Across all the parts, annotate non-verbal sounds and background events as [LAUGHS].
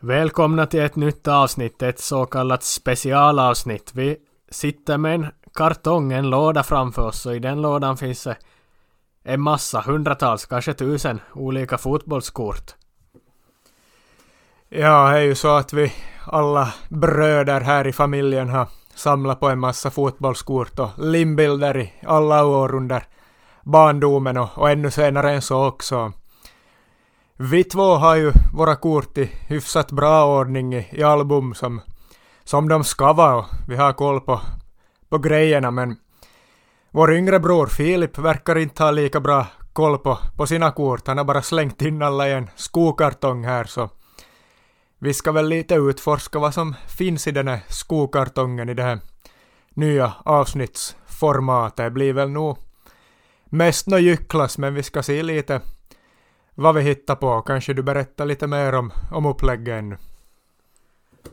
Välkomna till ett nytt avsnitt, ett så kallat specialavsnitt. Vi sitter med en kartong, en låda framför oss och i den lådan finns det en massa, hundratals, kanske tusen olika fotbollskort. Ja, det är ju så att vi alla bröder här i familjen har samlat på en massa fotbollskort och limbilder i alla år under barndomen och, och ännu senare än så också. Vi två har ju våra kort i hyfsat bra ordning i, i album som, som de ska vara och vi har koll på, på grejerna men vår yngre bror Filip verkar inte ha lika bra koll på, på sina kort. Han har bara slängt in alla i en skokartong här så vi ska väl lite utforska vad som finns i den här skokartongen i det här nya avsnittsformatet. Det blir väl nog mest något gycklas men vi ska se lite vad vi hittar på. Kanske du berättar lite mer om, om upplägget ännu.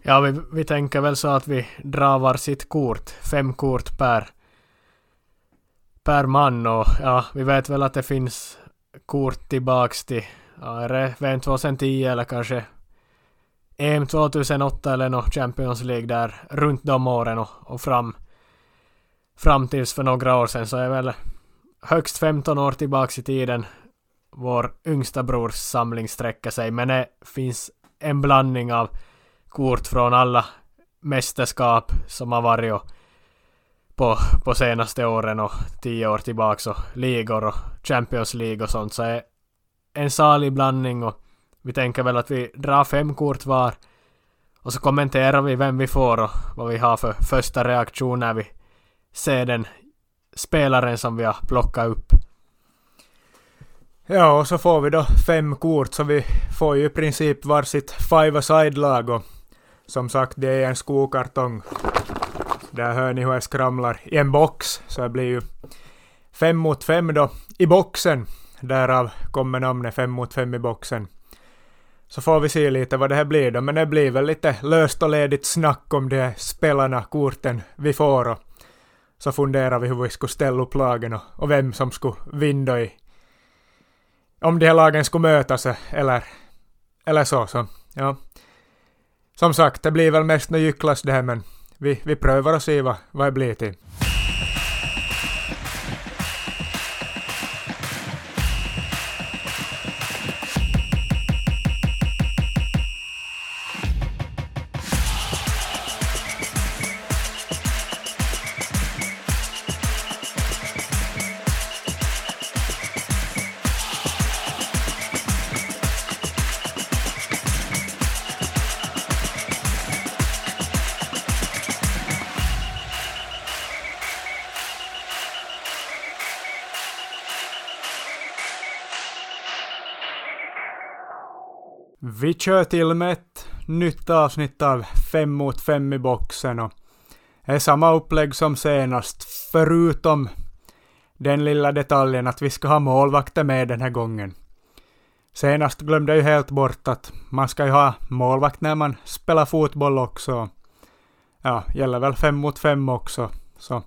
Ja, vi, vi tänker väl så att vi drar var sitt kort, fem kort per, per man och ja, vi vet väl att det finns kort tillbaks till, ja, är det VM 2010 eller kanske EM 2008 eller något Champions League där runt de åren och, och fram, fram tills för några år sedan så är väl högst 15 år tillbaks i tiden vår yngsta brors samling sträcker sig men det finns en blandning av kort från alla mästerskap som har varit och på, på senaste åren och tio år tillbaka. och ligor och Champions League och sånt så är en salig blandning och vi tänker väl att vi drar fem kort var och så kommenterar vi vem vi får och vad vi har för första reaktion när vi ser den spelaren som vi har plockat upp. Ja, och så får vi då fem kort så vi får ju i princip varsitt five-a-side-lag och som sagt det är en skokartong. Där hör ni hur jag skramlar i en box så det blir ju fem mot fem då i boxen. Därav kommer namnet fem mot fem i boxen. Så får vi se lite vad det här blir då, men det blir väl lite löst och ledigt snack om de spelarna, korten vi får och så funderar vi hur vi skulle ställa upp lagen och, och vem som skulle vinna i om de här lagen skulle mötas eller, eller så, så ja. Som sagt, det blir väl mest något gycklas det här men vi, vi prövar och ser vad, vad det blir till. Vi kör till med ett nytt avsnitt av fem mot fem i boxen och det är samma upplägg som senast, förutom den lilla detaljen att vi ska ha målvakter med den här gången. Senast glömde jag ju helt bort att man ska ju ha målvakt när man spelar fotboll också. Ja, gäller väl fem mot fem också. Så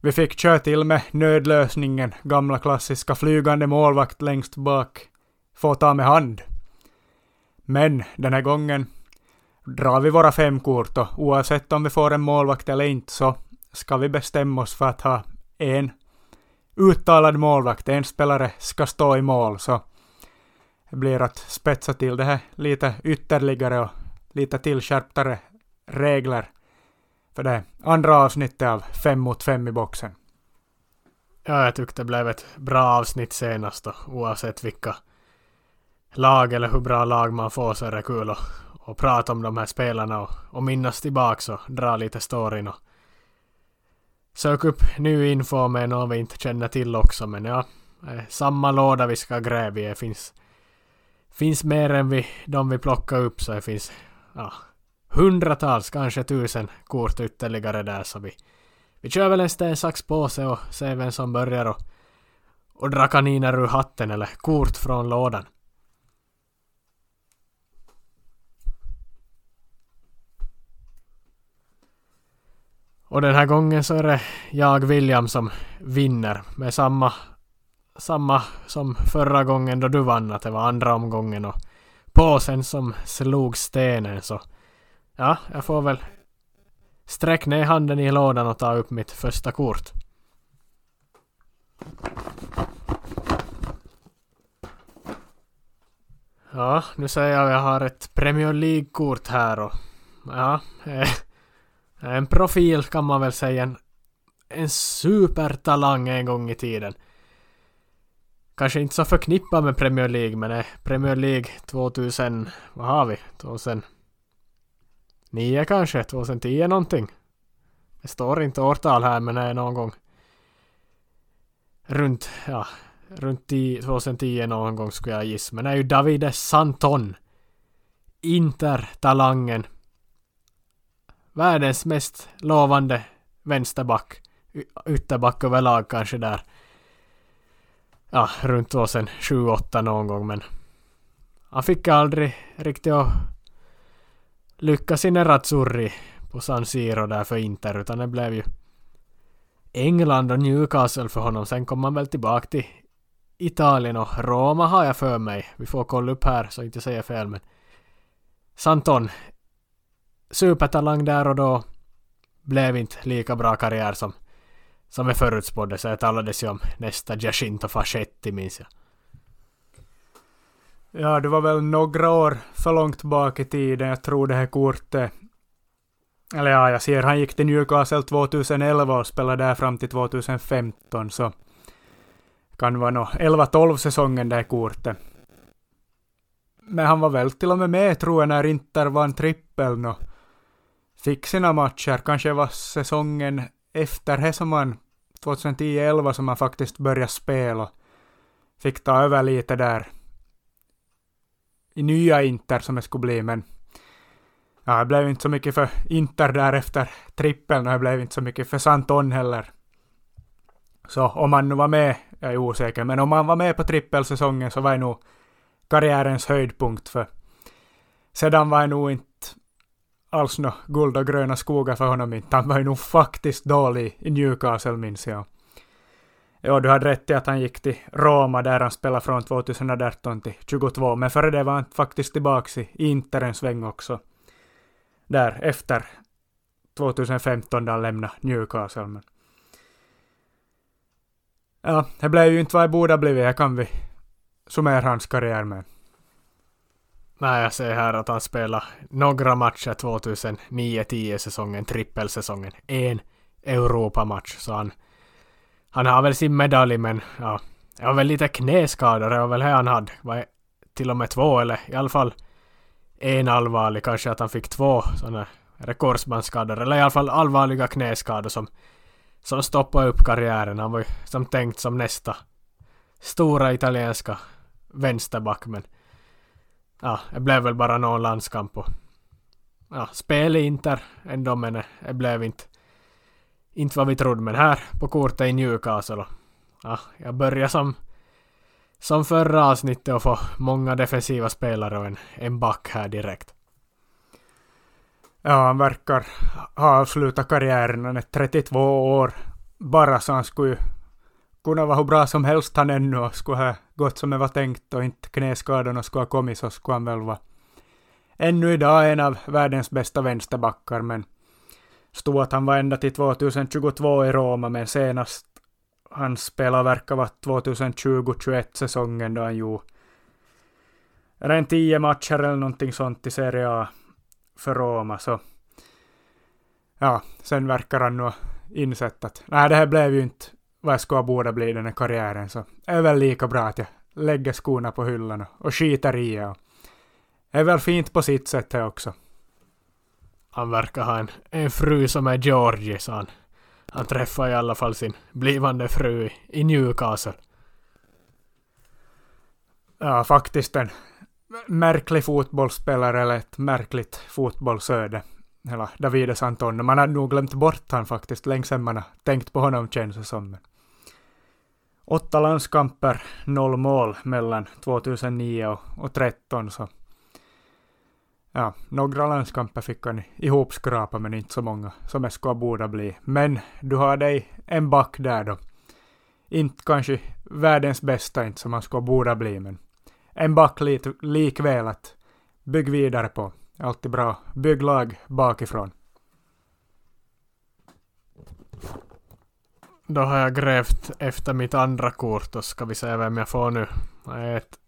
vi fick köra till med nödlösningen, gamla klassiska flygande målvakt längst bak. Få ta med hand. Men den här gången drar vi våra fem kort och oavsett om vi får en målvakt eller inte så ska vi bestämma oss för att ha en uttalad målvakt. En spelare ska stå i mål så det blir att spetsa till det här lite ytterligare och lite tillskärptare regler för det andra avsnittet av fem mot fem i boxen. Ja, jag tyckte det blev ett bra avsnitt senast och oavsett vilka lag eller hur bra lag man får så är det kul att, att prata om de här spelarna och, och minnas tillbaks och dra lite storyn och sök upp ny info med någon vi inte känner till också men ja, eh, samma låda vi ska gräva i. Det finns, finns mer än vi, de vi plockar upp så det finns ja, hundratals, kanske tusen kort ytterligare där så vi, vi kör väl en sten, sax, påse och ser vem som börjar och, och dra kaniner ur hatten eller kort från lådan. Och den här gången så är det jag, William, som vinner med samma, samma som förra gången då du vann, att det var andra omgången och påsen som slog stenen så ja, jag får väl sträck ner handen i lådan och ta upp mitt första kort. Ja, nu säger jag att jag har ett Premier League-kort här och ja, [LAUGHS] eh, en profil kan man väl säga. En, en supertalang en gång i tiden. Kanske inte så förknippad med Premier League men är Premier League 2000, vad har vi? 2009 kanske? 2010 någonting? Det står inte årtal här men det är någon gång runt, ja, runt 2010 någon gång skulle jag gissa. Men det är ju Davide Santon. Inter-talangen. Världens mest lovande vänsterback. Ytterback överlag kanske där. Ja, runt 2007-2008 någon gång men han fick aldrig riktigt att lyckas i Nerazzurri på San Siro där för Inter utan det blev ju England och Newcastle för honom. Sen kom han väl tillbaka till Italien och Roma har jag för mig. Vi får kolla upp här så jag inte säger fel men Santon supertalang där och då blev inte lika bra karriär som som är förutspådde så det talades ju om nästa Giacinto Fascetti minns jag. Ja, det var väl några år för långt bak i tiden. Jag tror det här kortet eller ja, jag ser han gick till Newcastle 2011 och spelade där fram till 2015 så kan vara nog 11-12 säsongen det här kortet. Men han var väl till och med med tror jag när Inter vann trippeln och fick sina matcher. Kanske var säsongen efter det som man, 2010-11 som man faktiskt började spela. Fick ta över lite där i nya Inter som det skulle bli men Ja, det blev inte så mycket för Inter där efter trippeln och det blev inte så mycket för Santon heller. Så om han nu var med, jag är osäker, men om han var med på trippelsäsongen så var det nog karriärens höjdpunkt för sedan var det nog inte alls nå guld och gröna skogar för honom inte. Han var ju nog faktiskt dålig i Newcastle minns jag. Ja, du hade rätt i att han gick till Roma där han spelade från 2018 till 22, men före det var han faktiskt tillbaka i Inter en sväng också där efter 2015 då han lämnade Newcastle. Men ja, det blev ju inte vad det borde ha blivit. Här kan vi summera hans karriär med. Nej, jag ser här att han spelade några matcher 2009-10 säsongen, trippelsäsongen. En Europamatch, så han, han har väl sin medalj men ja, det var väl lite knäskador, det var väl det han hade. Var till och med två eller i alla fall en allvarlig, kanske att han fick två sådana rekordsbandsskador, eller i alla fall allvarliga knäskador som, som stoppade upp karriären. Han var ju som tänkt som nästa stora italienska vänsterback, men ja, det blev väl bara någon landskamp och ja, spel i Inter ändå, men det blev inte inte vad vi trodde, men här på kortet i Newcastle. Ja, jag började som som förra avsnittet och få många defensiva spelare och en, en back här direkt. Ja, han verkar ha avslutat karriären. Han är 32 år bara, så han skulle ju kunna vara hur bra som helst han ännu och skulle ha gått som det var tänkt och inte knäskadorna skulle ha kommit så skulle han väl vara ännu idag en av världens bästa vänsterbackar men stod att han var ända till 2022 i Roma men senast hans spelare verkar vara 2020-21 säsongen då han gjorde rent en tio matcher eller någonting sånt i Serie A för Roma så ja, sen verkar han nog insett att nej, det här blev ju inte vad jag skulle borde bli den här karriären så det är väl lika bra att jag lägger skorna på hyllan och, och skiter i det. Det är väl fint på sitt sätt det också. Han verkar ha en, en fru som är Georgie, så han han träffade i alla fall sin blivande fru i Newcastle. Ja, faktiskt en märklig fotbollsspelare eller ett märkligt fotbollsöde. Hela Davides Anton. Man hade nog glömt bort han faktiskt länge sedan man har tänkt på honom känns det som. Åtta landskamper, noll mål mellan 2009 och, och 13 så ja, några landskamper fick han ihopskrapa men inte så många som SK borde bli. Men du har dig en back där då. Inte kanske världens bästa inte som han ska borde bli men en back likväl att bygg vidare på. Alltid bra. Bygg lag bakifrån. Då har jag grävt efter mitt andra kort och ska vi se vem jag får nu. Ett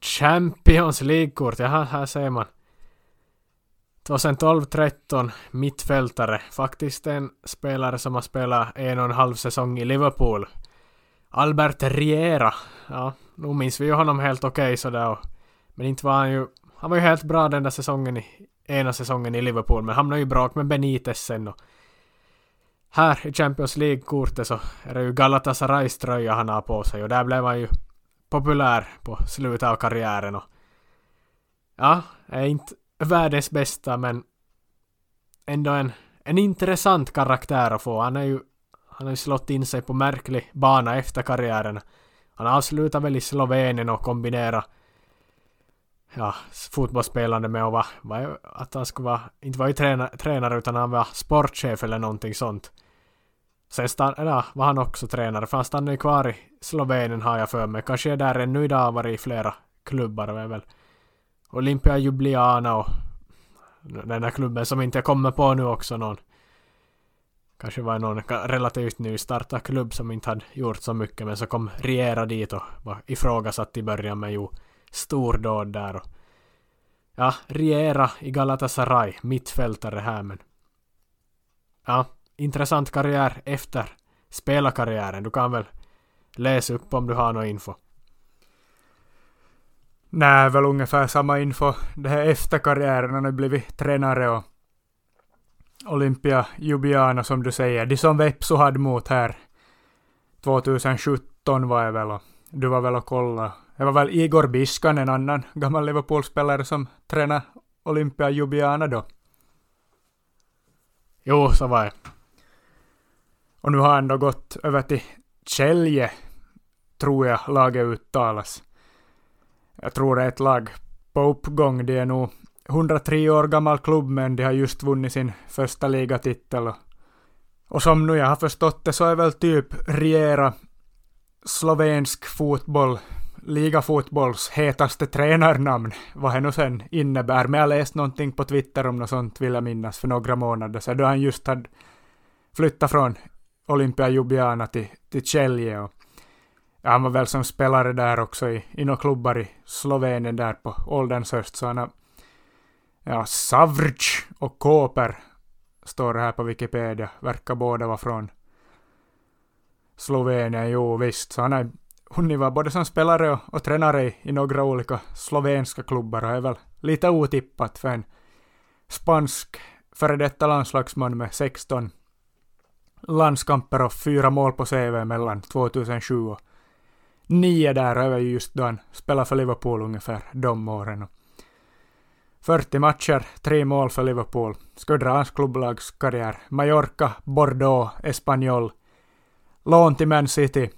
Champions League-kort. Jaha, här ser man. 2012-13 mittfältare. Faktiskt en spelare som har spelat en och en halv säsong i Liverpool. Albert Riera. Ja, nu minns vi ju honom helt okej okay, sådär. Men inte var han ju... Han var ju helt bra den där säsongen i... Ena säsongen i Liverpool, men hamnade ju bråk med Benitez sen och... Här i Champions League-kortet så är det ju Galatasarays tröja han har på sig och där blev han ju populär på slutet av karriären och... Ja, är inte världens bästa men ändå en, en intressant karaktär att få. Han är ju han har ju slått in sig på märklig bana efter karriären. Han avslutar väl i Slovenien och kombinerar ja, fotbollsspelande med att vara, att han skulle vara, inte vara tränare, tränare utan han var sportchef eller någonting sånt. Sen stann, ja, var han också tränare, för han stannade ju kvar i Slovenien har jag för mig. Kanske är där ännu idag varit i flera klubbar och är väl. Olympia Ljubljana och den där klubben som inte kommer på nu också någon. Kanske var någon relativt nystartad klubb som inte hade gjort så mycket men så kom Riera dit och var ifrågasatt i början med ju stordåd där och ja, Riera i Galatasaray, mittfältare här men ja, intressant karriär efter spelarkarriären. Du kan väl läsa upp om du har någon info. Nej, väl ungefär samma info. Det här efter karriären, han har blivit tränare och Olympia Ljubljana som du säger. De som Vepsu hade mot här 2017 var jag väl och du var väl och kolla. Det var väl Igor Biskan, en annan gammal Liverpool-spelare som tränade Olympia Ljubljana då. Jo, så var det. Och nu har han då gått över till Kälje, tror jag laget uttalas. Jag tror det är ett lag på uppgång. Det är nog 103 år gammal klubb, men de har just vunnit sin första ligatitel. Och som nu jag har förstått det så är väl typ Riera slovensk fotboll, ligafotbolls hetaste tränarnamn, vad det nu sen innebär. Men jag läste någonting på Twitter om något sånt, vill jag minnas, för några månader sedan, då han just hade flyttat från Olympia Ljubljana till, till Celje. Och, han var väl som spelare där också i, i några klubbar i Slovenien där på ålderns höst, så han har Ja, Savrč och Koper står det här på Wikipedia. Verkar båda vara från Slovenien, jo visst. Så han har hunnit vara både som spelare och, och tränare i, i några olika slovenska klubbar och är väl lite otippat för en spansk före detta landslagsman med 16 landskamper och fyra mål på CV mellan 2007 och 9 där just då han spelade för Liverpool ungefär de åren. 40 matcher, tre mål för Liverpool. Skulle dra hans klubblagskarriär. Mallorca, Bordeaux, Espanyol. Lån till Man City.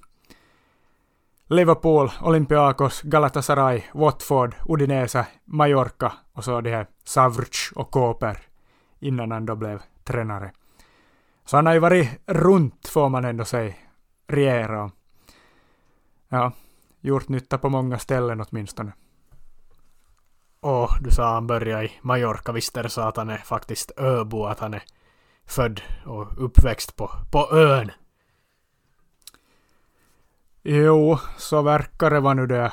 Liverpool, Olympiakos, Galatasaray, Watford, Udinese, Mallorca och så det här Savrch och Koper innan han då blev tränare. Så han har ju varit runt får man ändå säga. Regera och... Ja, gjort nytta på många ställen åtminstone. Och du sa han började i Mallorca. Visst är det så att han är faktiskt öbo, att han är född och uppväxt på, på ön? Jo, så verkar det vara nu det jag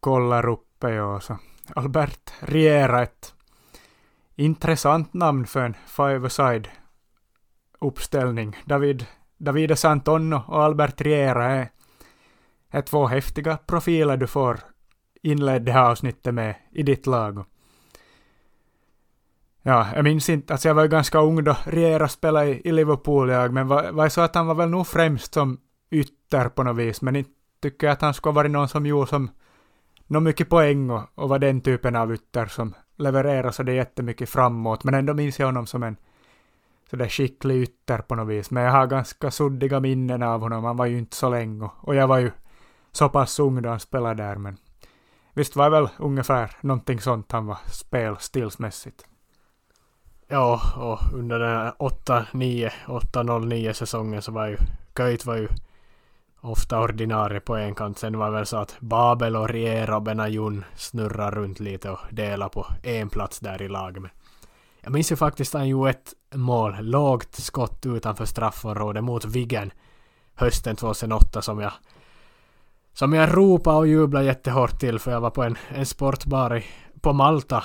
kollar uppe. Ja, så. Albert Riera, ett intressant namn för en five-a-side uppställning. David, Davide Santonno och Albert Riera är, är två häftiga profiler du får inleda det här avsnittet med i ditt lag. Ja, jag minns inte, alltså jag var ju ganska ung då Riera spelade i, i Liverpool jag, men var, var så att han var väl nog främst som ytter på något vis, men inte tycker jag att han skulle varit någon som gjorde som något mycket poäng och, och var den typen av ytter som levererade så det jättemycket framåt, men ändå minns jag honom som en sådär skicklig ytter på något vis, men jag har ganska suddiga minnen av honom, han var ju inte så länge och, jag var ju så pass ung då han spelade där, men Visst var det väl ungefär någonting sånt han var spelstilsmässigt? Ja, och under den här 8-9, 8-0-9 säsongen så var ju Köjt var ju ofta ordinarie på en kant. Sen var det väl så att Babel och Riera och Benayoun snurrar runt lite och delar på en plats där i laget. Jag minns ju faktiskt att han gjorde ett mål, lågt skott utanför straffområdet mot Viggen hösten 2008 som jag som jag ropade och jublade jättehårt till för jag var på en, en sportbar i, på Malta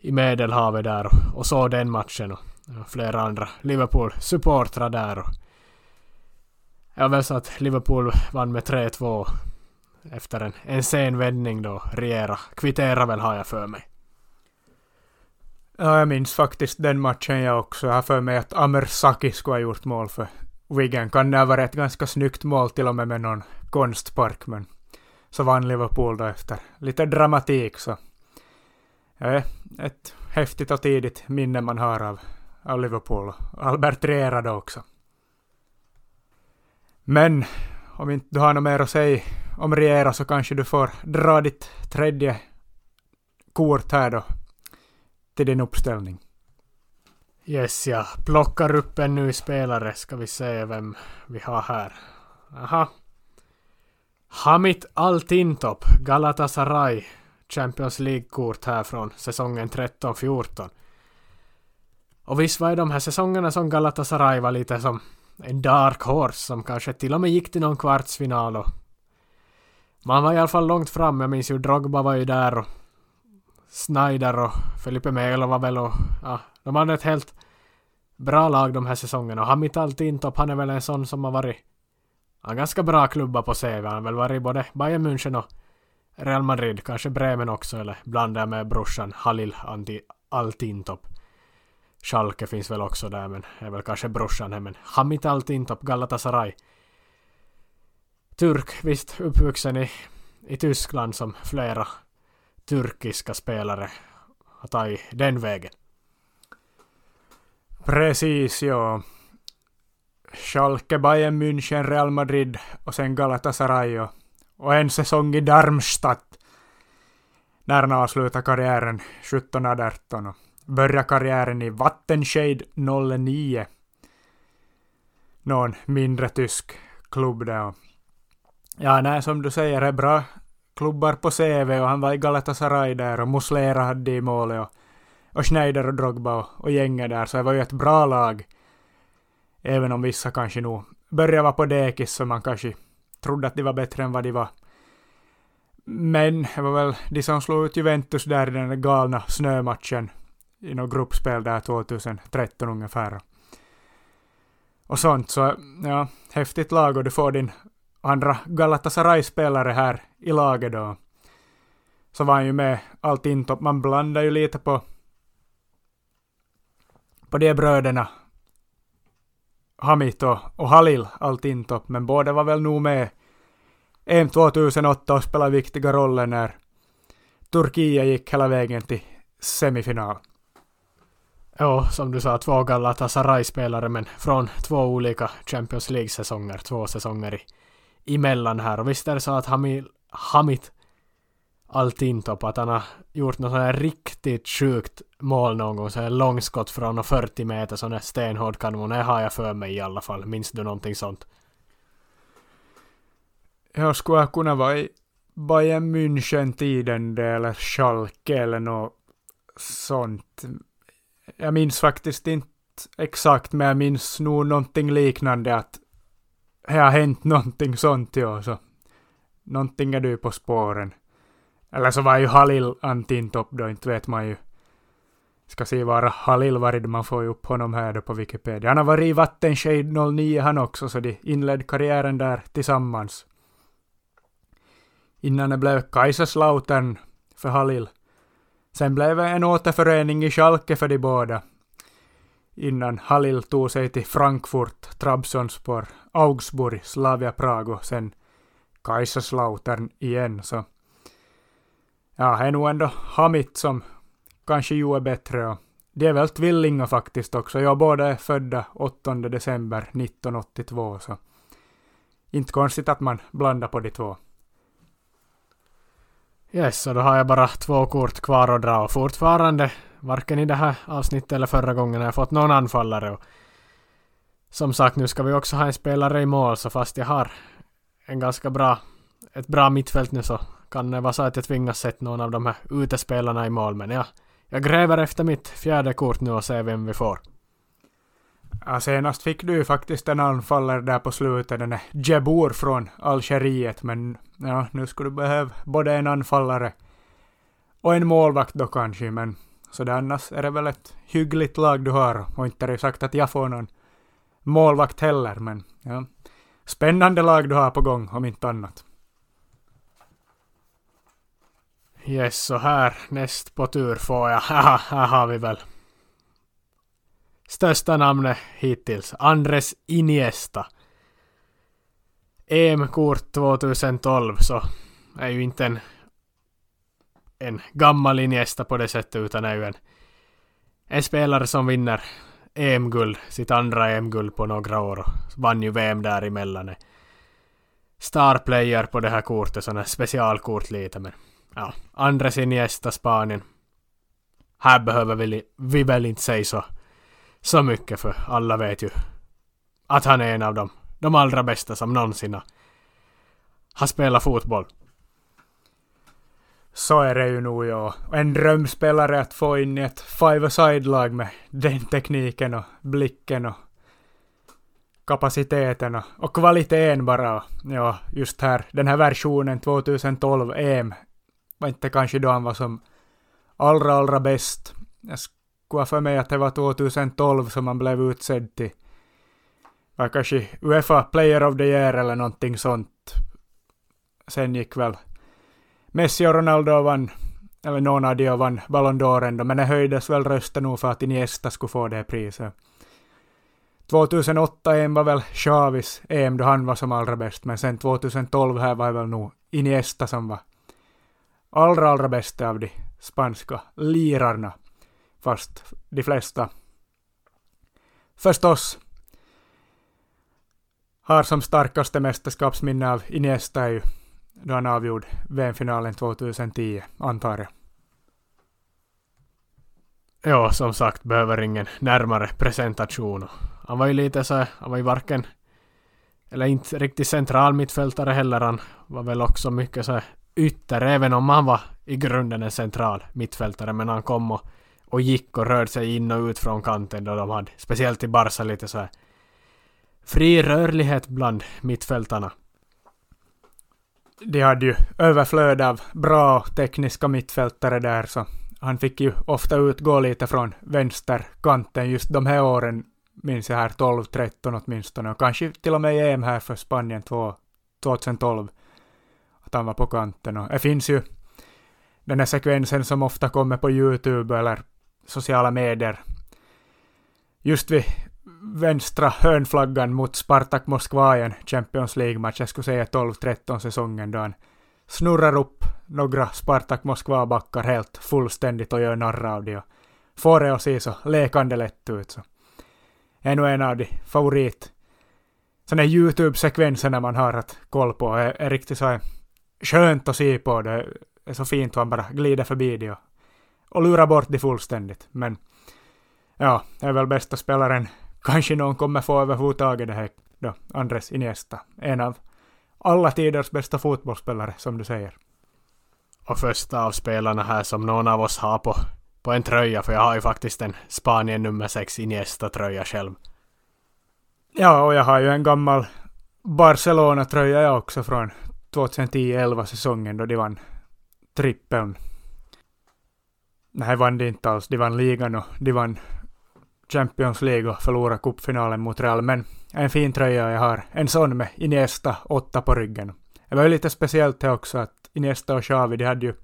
i Medelhavet där och, och såg den matchen och, och flera andra Liverpool-supportrar där. Och jag väl så att Liverpool vann med 3-2 efter en, en sen vändning då Riera kvitterade väl har jag för mig. Ja, jag minns faktiskt den matchen jag också. Jag har för mig att Amersaki skulle ha gjort mål för Wigan. Kan det ha varit ett ganska snyggt mål till och med med någon konstpark, men så vann Liverpool då efter lite dramatik så. Ja, ett häftigt och tidigt minne man har av, av Liverpool. Albert Riera då också. Men om inte du har något mer att säga om Riera så kanske du får dra ditt tredje kort här då till din uppställning. Yes, jag plockar upp en ny spelare. Ska vi se vem vi har här. Aha. Hamit Altintop, Galatasaray. Champions League-kort här från säsongen 13-14. Och visst var de här säsongerna som Galatasaray var lite som en dark horse som kanske till och med gick till någon kvartsfinal och man var i alla fall långt fram. Jag minns ju Drogba var ju där och Snyder och Felipe Melo var väl och ja, de hade ett helt bra lag de här säsongerna. Och Hamit Tintop, han är väl en sån som har varit han ganska bra klubba på CV. Han har väl varit både Bayern München och Real Madrid, kanske Bremen också, eller blandar med brorsan Halil Anti Altintop. Schalke finns väl också där, men är väl kanske brorsan här, men Hamit Altintop, Galatasaray. Turk, visst uppvuxen i, i Tyskland som flera turkiska spelare har tagit den vägen. Precis, ja. Schalke, Bayern München, Real Madrid och sen Galatasaray och, och en säsong i Darmstadt. När han avslutade karriären 17-18 och började karriären i Wattenscheid 09. Någon mindre tysk klubb där. Ja, nej, som du säger, är bra klubbar på CV och han var i Galatasaray där och Muslera hade i målet och, och Schneider och Drogba och, och gänget där, så det var ju ett bra lag. Även om vissa kanske nog började vara på dekis så man kanske trodde att de var bättre än vad de var. Men det var väl de som slog ut Juventus där i den där galna snömatchen i något gruppspel där 2013 ungefär. Och sånt, så ja, häftigt lag och du får din andra Galatasaray-spelare här i laget då. Så var han ju med allt intopp. Man blandar ju lite på på de bröderna Hamit och, och Halil allt intopp, men båda var väl nog med EM 2008 och spelade viktiga roller när Turkiet gick hela vägen till semifinal. Ja, som du sa, två Galatasaray-spelare men från två olika Champions League-säsonger, två säsonger i emellan här. Och visst är det så att Hamil, Hamit Altintop, att han har gjort något sånt här riktigt sjukt mål någon gång, så här långskott från 40 meter, sån där stenhård kanon. Det har jag för mig i alla fall. Minns du någonting sånt? Jag skulle kunna vara i Bayern München-tiden eller Schalke eller något sånt. Jag minns faktiskt inte exakt, men jag minns nog någonting liknande att det har hänt någonting sånt ja, så någonting är du på spåren. Eller så var ju Halil Antintopp då, inte vet man ju. Ska se var Halil varit, man får ju upp honom här då på Wikipedia. Han har varit i Vattenshade 09 han också, så de inledde karriären där tillsammans. Innan det blev Kaiserslautern för Halil. Sen blev det en återförening i Schalke för de båda innan Halil tog sig till Frankfurt, Trabzonspor, Augsburg, Slavia Prag och sen Kaiserslautern igen. Så ja, det är nog ändå Hamit som kanske är bättre. Och de är väl tvillingar faktiskt också. Jag båda är födda 8 december 1982 så inte konstigt att man blandar på de två. Yes, så då har jag bara två kort kvar att dra och fortfarande varken i det här avsnittet eller förra gången har jag fått någon anfallare. Och som sagt, nu ska vi också ha en spelare i mål, så fast jag har en ganska bra, ett bra mittfält nu så kan det vara så att jag tvingas sätta någon av de här utespelarna i mål. Men jag, jag gräver efter mitt fjärde kort nu och ser vem vi får. Ja, senast fick du ju faktiskt en anfallare där på slutet, den Jebour från Algeriet, men ja, nu skulle du behöva både en anfallare och en målvakt då kanske, men så det annars är det väl ett hyggligt lag du har, och inte är det sagt att jag får någon målvakt heller, men ja. Spännande lag du har på gång, om inte annat. Yes, så här näst på tur får jag. [LAUGHS] Haha, här har vi väl största namnet hittills. Andres Iniesta. EM-kort 2012 så är ju inte en, en gammal Iniesta på det sättet utan är ju en, en spelare som vinner EM-guld, sitt andra EM-guld på några år och vann ju VM däremellan. Star player på det här kortet, sådana här specialkort lite men ja, Andres Iniesta Spanien. Här behöver vi, vi väl inte säga så, så mycket för alla vet ju att han är en av dem, de allra bästa som någonsin har spelat fotboll. Så är det ju nog ja. En drömspelare att få in i ett five-a-side-lag med den tekniken och blicken och kapaciteten och, och kvaliteten bara. Ja, just här, den här versionen 2012 EM var inte kanske då han var som allra, allra bäst. Jag skulle för mig att det var 2012 som han blev utsedd till var kanske Uefa Player of the Year eller någonting sånt. Sen gick väl Messi och Ronaldo vann, eller någon av dem vann Ballon d'Or ändå, men det höjdes väl rösten nog för att Iniesta skulle få det priset. 2008 EM var väl Xavis EM då han var som allra bäst, men sen 2012 här var det väl nog Iniesta som var allra, allra bästa av de spanska lirarna. Fast de flesta förstås har som starkaste mästerskapsminne av Iniesta är ju då han avgjorde VM-finalen 2010, antar jag. Ja, som sagt behöver ingen närmare presentation. Han var ju lite så han var ju varken eller inte riktigt central mittfältare heller. Han var väl också mycket så ytter, även om han var i grunden en central mittfältare. Men han kom och, och gick och rörde sig in och ut från kanten då de hade, speciellt i Barca, lite så här fri rörlighet bland mittfältarna. De hade ju överflöd av bra tekniska mittfältare där, så han fick ju ofta utgå lite från vänsterkanten just de här åren, minns jag här 12-13 åtminstone, och kanske till och med i EM här för Spanien 2012 att han var på kanten. Och det finns ju den här sekvensen som ofta kommer på YouTube eller sociala medier. Just vid vänstra hörnflaggan mot Spartak Moskva i en Champions League-match, jag skulle säga 12-13 säsongen då han snurrar upp några Spartak Moskva-backar helt fullständigt och gör narr av det och får det att se så lekande lätt ut. Så. Ännu en av de favorit sådana YouTube-sekvenserna man har att koll på är, är riktigt så här skönt att se på. Det är så fint hur han bara glider förbi det och, och lurar bort det fullständigt. Men ja, det är väl bästa spelaren kanske någon kommer få överhuvudtaget det här då, Andres Iniesta. En av alla tiders bästa fotbollsspelare, som du säger. Och första av spelarna här som någon av oss har på, på en tröja, för jag har ju faktiskt en Spanien nummer 6 Iniesta-tröja själv. Ja, och jag har ju en gammal Barcelona-tröja jag också från 2010-11 säsongen då de vann trippeln. Nej, vann de inte alls. De vann ligan och de vann Champions League och förlora cupfinalen mot Real. Men en fin tröja jag har. En sån med Iniesta 8 på ryggen. Det var ju lite speciellt det också att Iniesta och Xavi, de hade ju...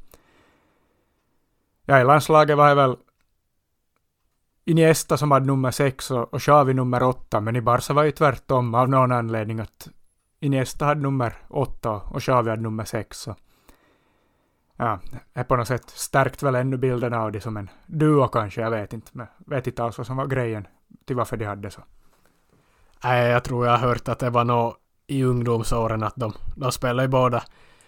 Ja, i landslaget var det väl Iniesta som hade nummer 6 och Xavi nummer 8, men i Barca var ju tvärtom av någon anledning att Iniesta hade nummer 8 och Xavi hade nummer 6. Så. Ja, är på något sätt stärkt väl ännu bilden av det som en duo kanske, jag vet inte. Men vet inte alls vad som var grejen till varför de hade så. Nej, jag tror jag har hört att det var nog i ungdomsåren att de, de spelade ju båda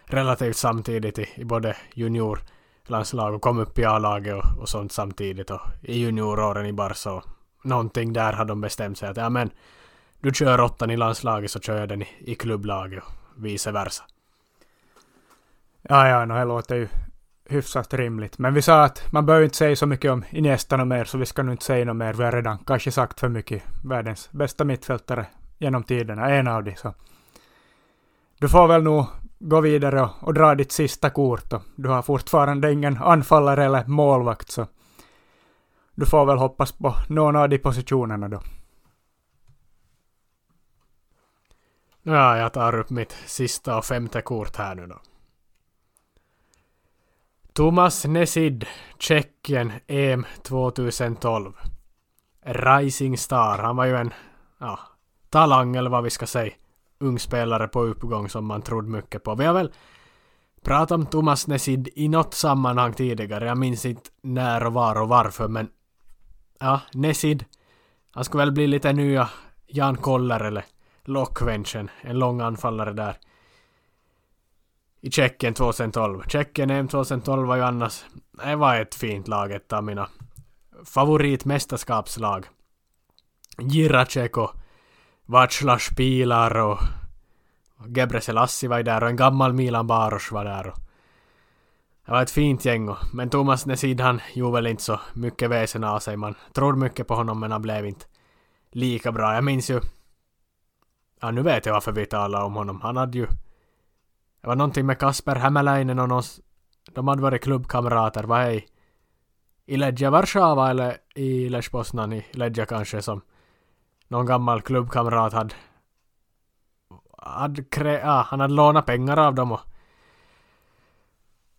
relativt samtidigt i, i både juniorlandslag och kom upp i A-laget och, och sånt samtidigt och i junioråren i Barca och någonting där har de bestämt sig att ja men du kör åttan i landslaget så kör jag den i, i klubblaget och vice versa. Ja, ja, no, det låter ju hyfsat rimligt. Men vi sa att man behöver inte säga så mycket om Iniesta och mer, så vi ska nu inte säga något mer. Vi har redan kanske sagt för mycket. Världens bästa mittfältare genom tiderna, en av de. Så. Du får väl nog gå vidare och, och dra ditt sista kort. Och du har fortfarande ingen anfallare eller målvakt, så du får väl hoppas på någon av de positionerna då. Ja, jag tar upp mitt sista och femte kort här nu då. Thomas Nesid, Tjeckien, EM 2012. Rising Star. Han var ju en ja, talang eller vad vi ska säga. Ung spelare på uppgång som man trodde mycket på. Vi har väl pratat om Thomas Nesid i något sammanhang tidigare. Jag minns inte när och var och varför men ja, Nesid. Han skulle väl bli lite nya Jan Koller eller Lockvenchen. En lång anfallare där i Tjeckien 2012. Tjeckien EM 2012 var ju annars... Det var ett fint lag, ett av mina favoritmästerskapslag. Jiracek och Václav Spilar och Gebre Selassie var ju där och en gammal Milan Baros var där. Och det var ett fint gäng och, men Thomas Nesid han gjorde väl inte så mycket väsen av sig. Man trodde mycket på honom men han blev inte lika bra. Jag minns ju... Ja, nu vet jag varför vi talar om honom. Han hade ju det var någonting med Kasper Hämäläinen och någon, de hade varit klubbkamrater, vad är i Ledja Warszawa eller i Lech Poznan i Ledja kanske som någon gammal klubbkamrat hade hade krä, ah, han hade lånat pengar av dem och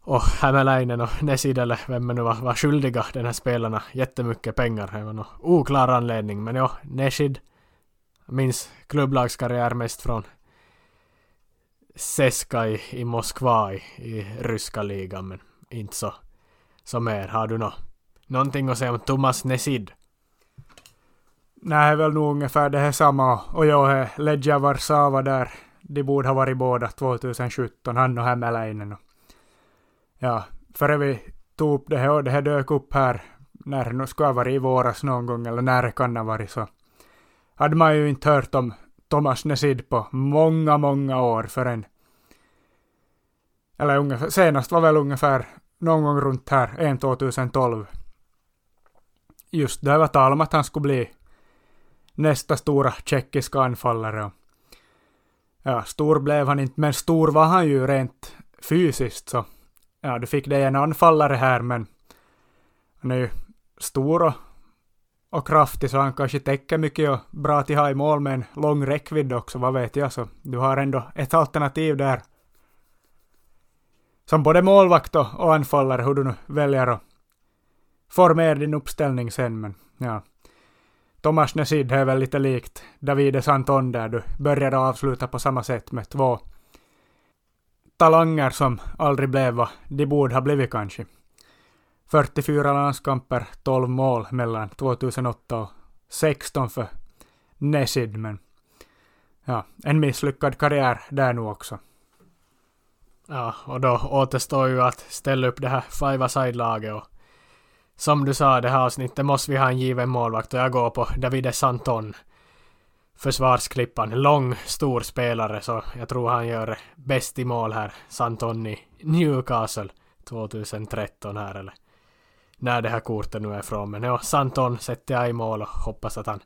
och Hämäläinen och Nesid eller vem det nu var, var skyldiga den här spelarna jättemycket pengar. Det var någon oklar anledning men ja, Nesid minns klubblagskarriär mest från Seska i, i Moskva i, i ryska ligan, men inte så, så mer. Har du nå, någonting att säga om Thomas Nesid? Nej, väl nog ungefär det här samma. Och jag är Ledja Warszawa där. De borde ha varit båda 2017, han och Hämäläinen. Ja, före vi tog upp det här och det här dök upp här när det nu skulle ha varit i våras någon gång, eller när det kan ha varit så, hade man ju inte hört om Thomas Nesid på många, många år förrän eller ungefär, senast var väl ungefär någon gång runt här, en 2012. Just det var tal om att han skulle bli nästa stora tjeckiska anfallare. Ja, stor blev han inte, men stor var han ju rent fysiskt så. Ja, du fick dig en anfallare här, men han är ju stor och och kraftig så han kanske täcker mycket och bra till ha i mål med en lång räckvidd också, vad vet jag. Så du har ändå ett alternativ där. Som både målvakt och anfallare, hur du nu väljer att formera din uppställning sen. Men ja. Tomas Nesid är väl lite likt Davides Anton där du började avsluta på samma sätt med två talanger som aldrig blev vad de borde ha blivit kanske. 44 landskamper, 12 mål mellan 2008 och 16 för Nesid, men ja, en misslyckad karriär där nu också. Ja, och då återstår ju att ställa upp det här five-a-side-laget och som du sa, det här avsnittet måste vi ha en given målvakt och jag går på Davide Santon. Försvarsklippan, lång, stor spelare så jag tror han gör bäst i mål här, Santon i Newcastle 2013 här eller när det här kortet nu är ifrån. Men ja, Santon sätter jag i mål och hoppas att han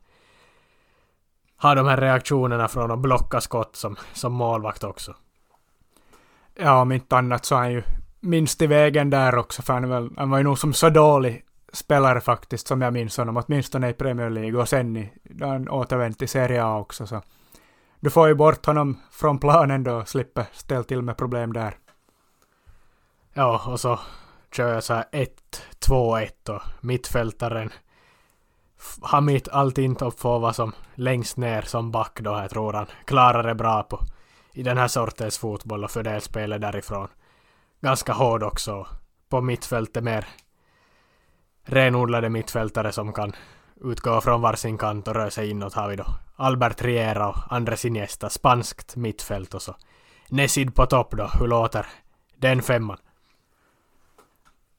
har de här reaktionerna från att blocka skott som, som målvakt också. Ja, om inte annat så är han ju minst i vägen där också, för han, väl, han var ju nog som så dålig spelare faktiskt, som jag minns honom, åtminstone i Premier League och sen i, då han återvänt till Serie A också. Så. Du får ju bort honom från planen då slipper ställa till med problem där. Ja, och så kör jag så här 1-2-1 och mittfältaren Hamit Altintop får vara som längst ner som back då. Jag tror han klarar det bra på i den här sortens fotboll och fördelspelet därifrån. Ganska hård också. På mittfältet mer renodlade mittfältare som kan utgå från varsin kant och röra sig inåt har vi då Albert Riera och Andres Iniesta, spanskt mittfält och så Nesid på topp då, hur låter den femman?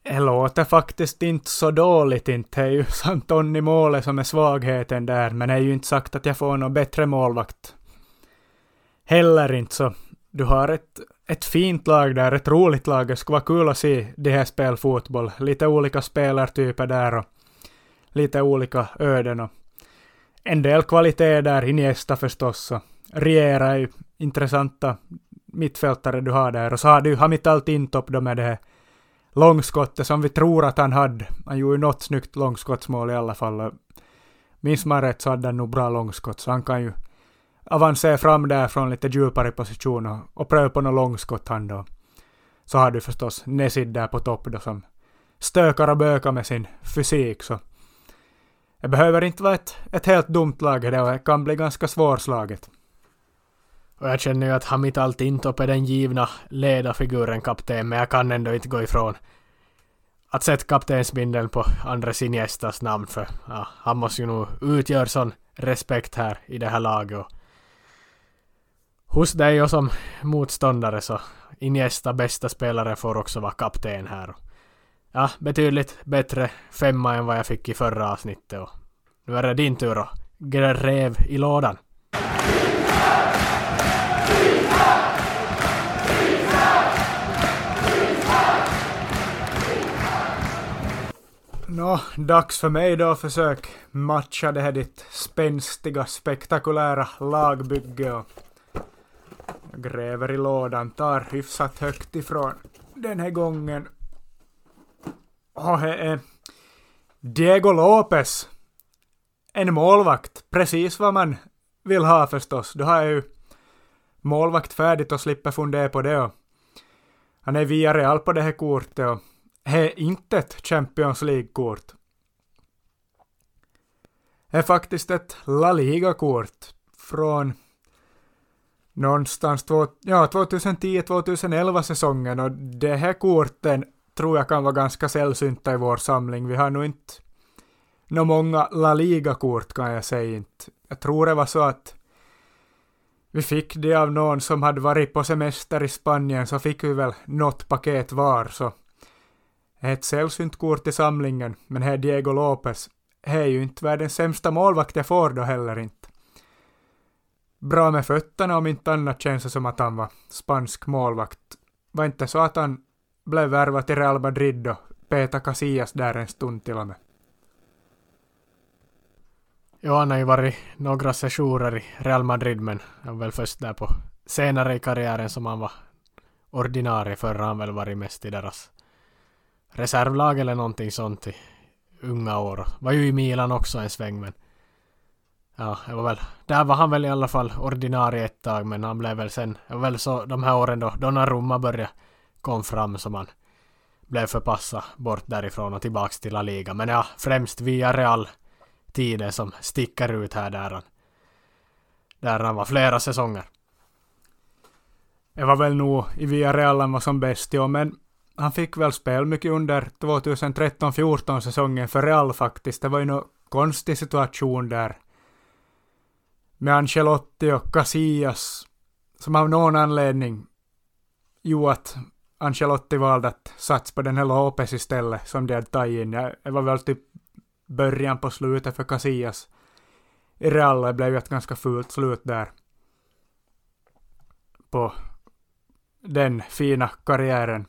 Det låter faktiskt inte så dåligt inte. Det är ju [LAUGHS] Santoni målet som är svagheten där, men det är ju inte sagt att jag får någon bättre målvakt. Heller inte så. Du har ett, ett fint lag där, ett roligt lag. Det skulle vara kul att se det här spel fotboll. Lite olika spelartyper där och lite olika öden och en del kvalitet där, Iniesta förstås och Riera är ju intressanta mittfältare du har där och så har du Hamit Altintop då med det här långskottet som vi tror att han hade. Han gjorde ju något snyggt långskottsmål i alla fall. Minns man rätt så hade han nog bra långskott, så han kan ju avancera fram där från lite djupare position och, och pröva på något långskott han då. Så har du förstås Nesid där på topp då som stökar och bökar med sin fysik så det behöver inte vara ett, ett helt dumt lag det kan bli ganska svårslaget. Och jag känner ju att Hamit Altintop är den givna ledarfiguren kapten, men jag kan ändå inte gå ifrån att sätta kaptensbindeln på Andres Iniestas namn, för ja, han måste ju nog utgöra sån respekt här i det här laget. Och hos dig och som motståndare så Iniesta bästa spelare får också vara kapten här. Ja, betydligt bättre femma än vad jag fick i förra avsnittet och nu är det din tur att gräv i lådan. Nå, dags för mig då att försöka matcha det här ditt spänstiga, spektakulära lagbygge och jag gräver i lådan, tar hyfsat högt ifrån den här gången. Och det är Diego Lopez. En målvakt, precis vad man vill ha förstås. Då har jag ju målvakt färdigt och slipper fundera på det. Och han är via Real på det här kortet och är inte ett Champions League-kort. Det är faktiskt ett La Liga-kort från någonstans två, ja, 2010-2011 säsongen och det här korten tror jag kan vara ganska sällsynta i vår samling. Vi har nog inte nå många La Liga-kort kan jag säga inte. Jag tror det var så att vi fick det av någon som hade varit på semester i Spanien så fick vi väl något paket var så ett sällsynt kort i samlingen, men här Diego Lopez, det är ju inte världens sämsta målvakt jag får då heller inte. Bra med fötterna om inte annat känns det som att han var spansk målvakt. Var inte så att han blev värvad till Real Madrid och peta Casillas där en stund till och med. Ja, han har ju varit några sessioner i Real Madrid, men han var väl först där på senare i karriären som han var ordinarie. Förra har han väl varit mest i deras reservlag eller någonting sånt i unga år. Var ju i Milan också en sväng men Ja, det var väl, där var han väl i alla fall ordinarie ett tag men han blev väl sen, det var väl så de här åren då Donnarumma började kom fram som han blev förpassad bort därifrån och tillbaks till La Liga. Men ja, främst via Real tiden som sticker ut här där han, där han var flera säsonger. Det var väl nog i Villarreal han var som bäst, ja, men han fick väl spel mycket under 2013-14 säsongen för Real faktiskt. Det var ju en konstig situation där. Med Ancelotti och Casillas. Som av någon anledning gjorde att Ancelotti valde att satsa på den här Lopez istället som de hade tagit in. Det var väl typ början på slutet för Casillas. I Real det blev ju ett ganska fult slut där. På den fina karriären.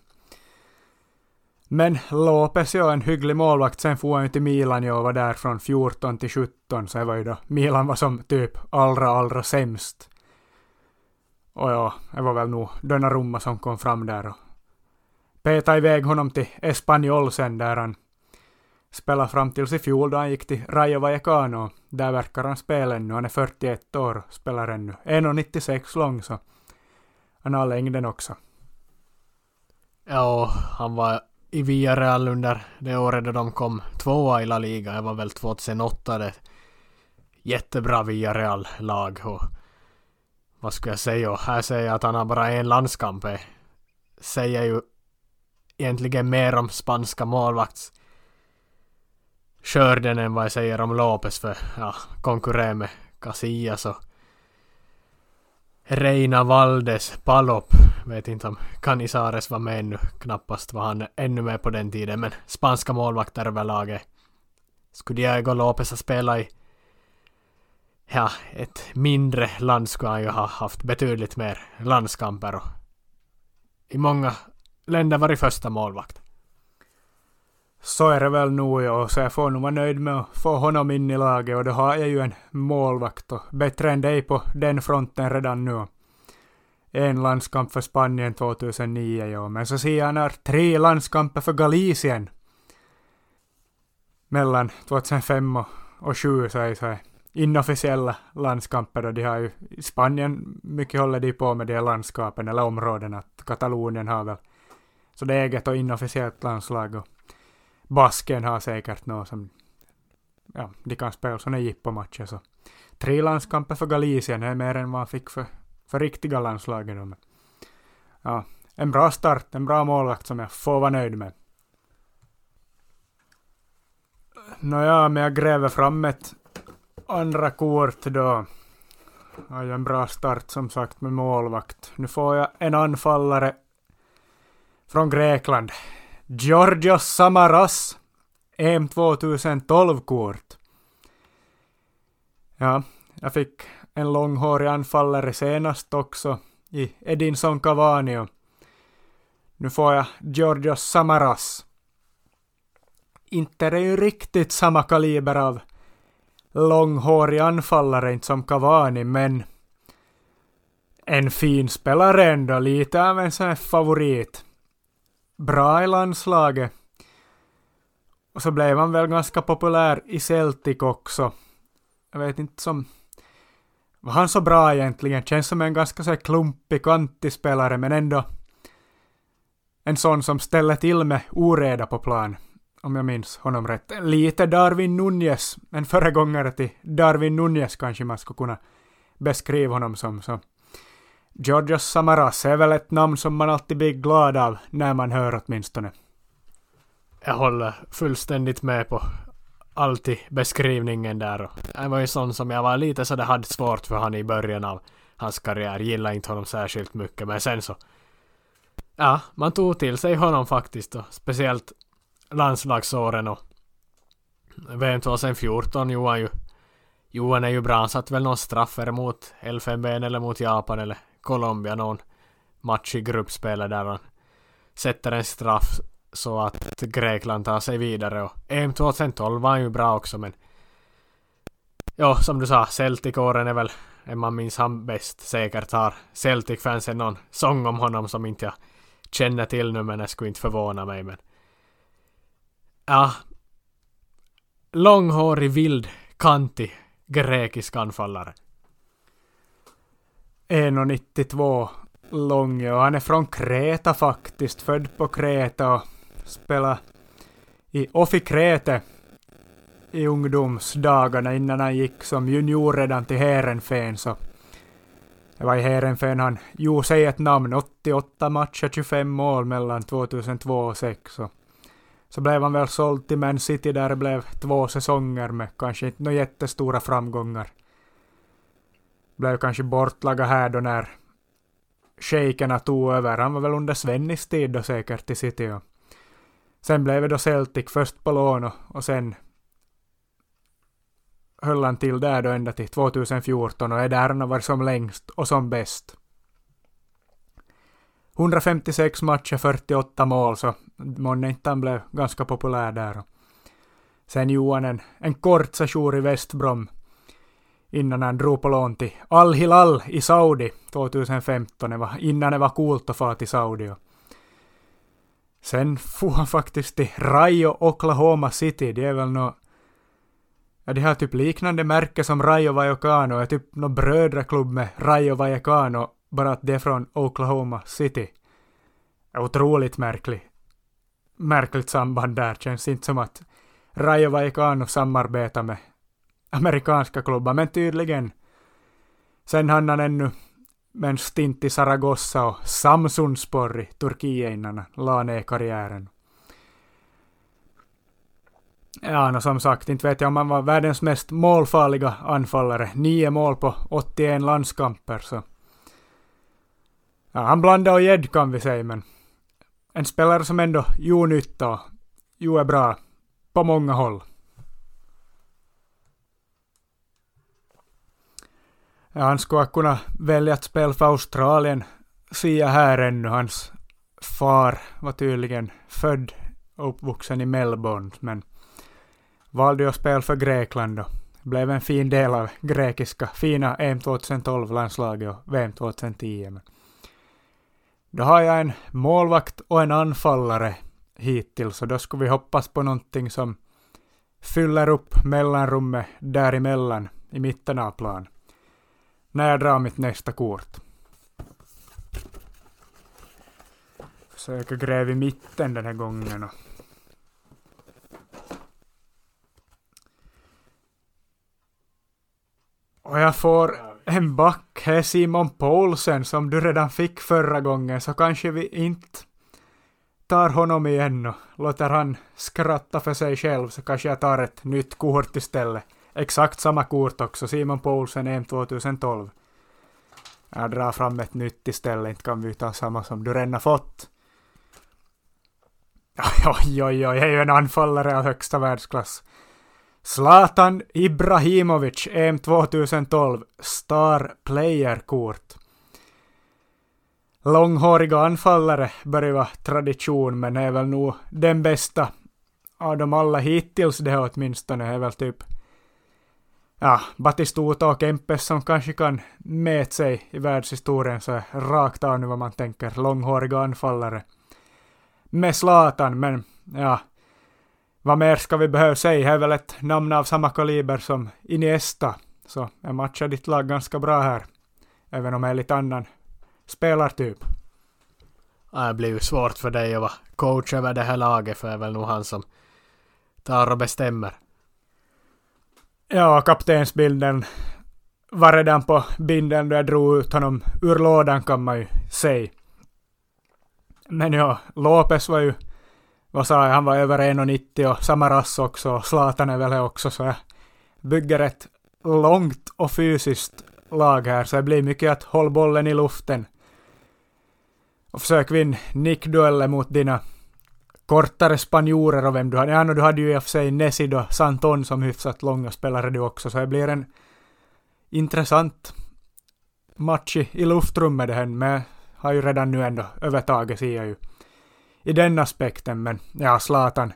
Men Lopez är en hygglig målvakt. Sen får han ju till Milan och var där från 14 till 17. Så det var ju då Milan var som typ allra, allra sämst. Och ja, det var väl nog Donnarumma som kom fram där och petade iväg honom till Espanyol sen där han spelade fram tills i fjol då han gick till Rayo Vallecano. Där verkar han spela ännu. Han är 41 år och spelar ännu. 1,96 lång så han har längden också. Ja, han var i Villarreal under det året då de kom tvåa i La Liga. Det var väl 2008 det jättebra Villarreal-lag och vad skulle jag säga? Och här säger jag att han har bara en landskamp. Det Säger ju egentligen mer om spanska målvakts skörden än vad jag säger om Lopez för ja, konkurrera med Casillas och Reina Valdes Palop. Vet inte om Canizares var med ännu. Knappast var han ännu med på den tiden. Men spanska målvakter överlag Skulle Diego Lopez ha spelat i ja, ett mindre land skulle han ju ha haft betydligt mer landskamper och i många länder varit första målvakt. Så är det väl nog ja, så jag får nog vara nöjd med att få honom in i laget och då har jag ju en målvakt och bättre än dig på den fronten redan nu. En landskamp för Spanien 2009 ja, men så ser jag när tre landskamper för Galicien. Mellan 2005 och, och 20 så är det inofficiella landskamper då de har ju i Spanien mycket håller de på med de landskapen eller områdena. Katalonien har väl så det är eget och inofficiellt landslag och Basken har säkert något som ja, de kan spela sådana jippomatcher så tre landskamper för Galicien är mer än man fick för, för riktiga landslaget. Ja, en bra start, en bra målvakt som jag får vara nöjd med. Nåja, men jag gräver fram ett andra kort då. Har en bra start som sagt med målvakt. Nu får jag en anfallare från Grekland. Georgios Samaras. EM 2012-kort. Ja, jag fick en långhårig anfallare senast också i Edinson Cavani. Nu får jag Georgios Samaras. Inte det är ju riktigt samma kaliber av långhårig anfallare, inte som Cavani, men en fin spelare ändå, lite av en sån här favorit. Bra i landslaget. Och så blev han väl ganska populär i Celtic också. Jag vet inte som... Var han så bra egentligen? Känns som en ganska så klumpig, kantispelare, men ändå en sån som ställer till med oreda på plan om jag minns honom rätt. Lite Darwin Nunez, en föregångare till Darwin Nunez kanske man skulle kunna beskriva honom som. Så. Georgios Samaras är väl ett namn som man alltid blir glad av, när man hör åtminstone. Jag håller fullständigt med på allt i beskrivningen där. Han var ju sån som jag var lite sådär hade svårt för han i början av hans karriär. Gillade inte honom särskilt mycket, men sen så... Ja, man tog till sig honom faktiskt och speciellt landslagsåren och VM 2014 Johan ju Johan är ju bra, han satt väl någon straffer mot Elfenben eller mot Japan eller Colombia någon match i gruppspelet där han sätter en straff så att Grekland tar sig vidare och EM 2012 var han ju bra också men Ja, som du sa, Celtic-åren är väl en man minns han bäst. Säkert har Celtic-fansen någon sång om honom som inte jag känner till nu men det skulle inte förvåna mig men Ja. Långhårig, vild, kantig, grekisk anfallare. 1,92 lång och han är från Kreta faktiskt, född på Kreta och spelade i Offi Krete i ungdomsdagarna innan han gick som junior redan till Heerenveen så det var i Heerenveen han gjorde sig ett namn, 88 matcher, 25 mål mellan 2002 och 2006 så blev han väl såld till Man City där det blev två säsonger med kanske inte några jättestora framgångar. Blev kanske bortlagad här då när shejkerna tog över. Han var väl under Svennis tid då säkert i City. Och sen blev det då Celtic först på lån och, och sen höll han till där då ända till 2014 och är där han har varit som längst och som bäst. 156 matcher, 48 mål, så månne inte han blev ganska populär där. Sen Johan, en, en kort session i Westbrom innan han drog på lån till Al Hilal i Saudi 2015, det var, innan det var coolt att fara till Saudi. Sen for han [LAUGHS] faktiskt till Rayo Oklahoma City, det är väl nå Ja, de har typ liknande märke som Rayo Vallecano, är typ någon brödraklubb med Rayo Vallecano bara att det är från Oklahoma City. Otroligt märklig. Märkligt samband där. Känns inte som att Rayo Vallecano samarbetar med amerikanska klubbar, men tydligen. Sen hann han ännu med en stint i Zaragoza och Samsunspor i Turkiet innan han la ner karriären. Ja, no, som sagt, inte vet jag om han var världens mest målfarliga anfallare. Nio mål på 81 landskamper, så Ja, han blandade och gädd kan vi säga, men en spelare som ändå gjorde nytta och gjorde bra på många håll. Han skulle ha kunnat välja att spela för Australien, ser jag här ännu. Hans far var tydligen född och uppvuxen i Melbourne, men valde att spela för Grekland och blev en fin del av grekiska fina EM 2012-landslaget och VM 2010. Men då har jag en målvakt och en anfallare hittills och då skulle vi hoppas på någonting som fyller upp mellanrummet däremellan i mitten av plan. När jag drar mitt nästa kort. Försöker gräva i mitten den här gången. Och Och jag får en back här, Simon Paulsen, som du redan fick förra gången, så kanske vi inte tar honom igen och låter han skratta för sig själv, så kanske jag tar ett nytt kort istället. Exakt samma kort också, Simon Poulsen EM 2012. Jag drar fram ett nytt istället, inte kan vi ta samma som du redan fått. Oj, oj, oj, Jag är ju en anfallare av högsta världsklass. Zlatan Ibrahimovic, EM 2012, Star Player-kort. Långhåriga anfallare börjar vara tradition, men är väl nog den bästa av dem alla hittills det åtminstone är väl typ ja, Batistuta och Kempes som kanske kan mäta sig i världshistorien så rakt av nu vad man tänker, långhåriga anfallare. Med Zlatan, men ja, vad mer ska vi behöva säga? Det är väl ett namn av samma kaliber som Iniesta. Så jag matchar ditt lag ganska bra här. Även om jag är lite annan spelartyp. Ja, det blir ju svårt för dig att vara coach över det här laget för det är väl nog han som tar och bestämmer. Ja, kaptensbilden var redan på binden då jag drog ut honom ur lådan kan man ju säga. Men ja, Lopez var ju vad sa jag, han var över 1,90 och samma rass också och Zlatan är väl det också så jag bygger ett långt och fysiskt lag här så det blir mycket att hålla bollen i luften och försök vinna nickdueller mot dina kortare spanjorer och vem du hade. Ja, du hade ju i och för sig Nesid och Santon som hyfsat långa spelare du också, så det blir en intressant match i, i luftrummet det här, men jag har ju redan nu ändå övertaget ser jag ju i den aspekten, men ja, Zlatan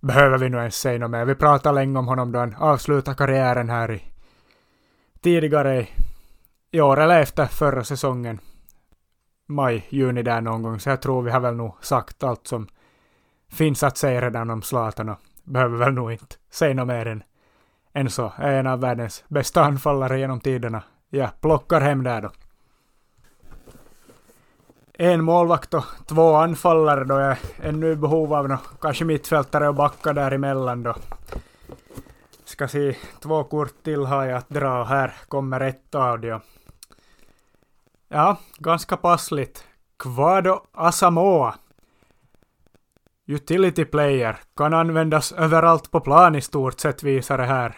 behöver vi nog ens säga något mer. Vi pratade länge om honom då han avslutade karriären här i tidigare i år, eller efter förra säsongen. Maj, juni där någon gång, så jag tror vi har väl nog sagt allt som finns att säga redan om Zlatan och behöver väl nog inte säga något mer än, än så. Är en av världens bästa anfallare genom tiderna. Jag plockar hem där då en målvakt och två anfallare då jag är ännu i behov av något, kanske mittfältare och backar däremellan då. Ska se, två kort till har jag att dra. Här kommer ett av dem. Ja, ganska passligt. Quado Asamoa. Utility player. Kan användas överallt på plan i stort sett visar det här.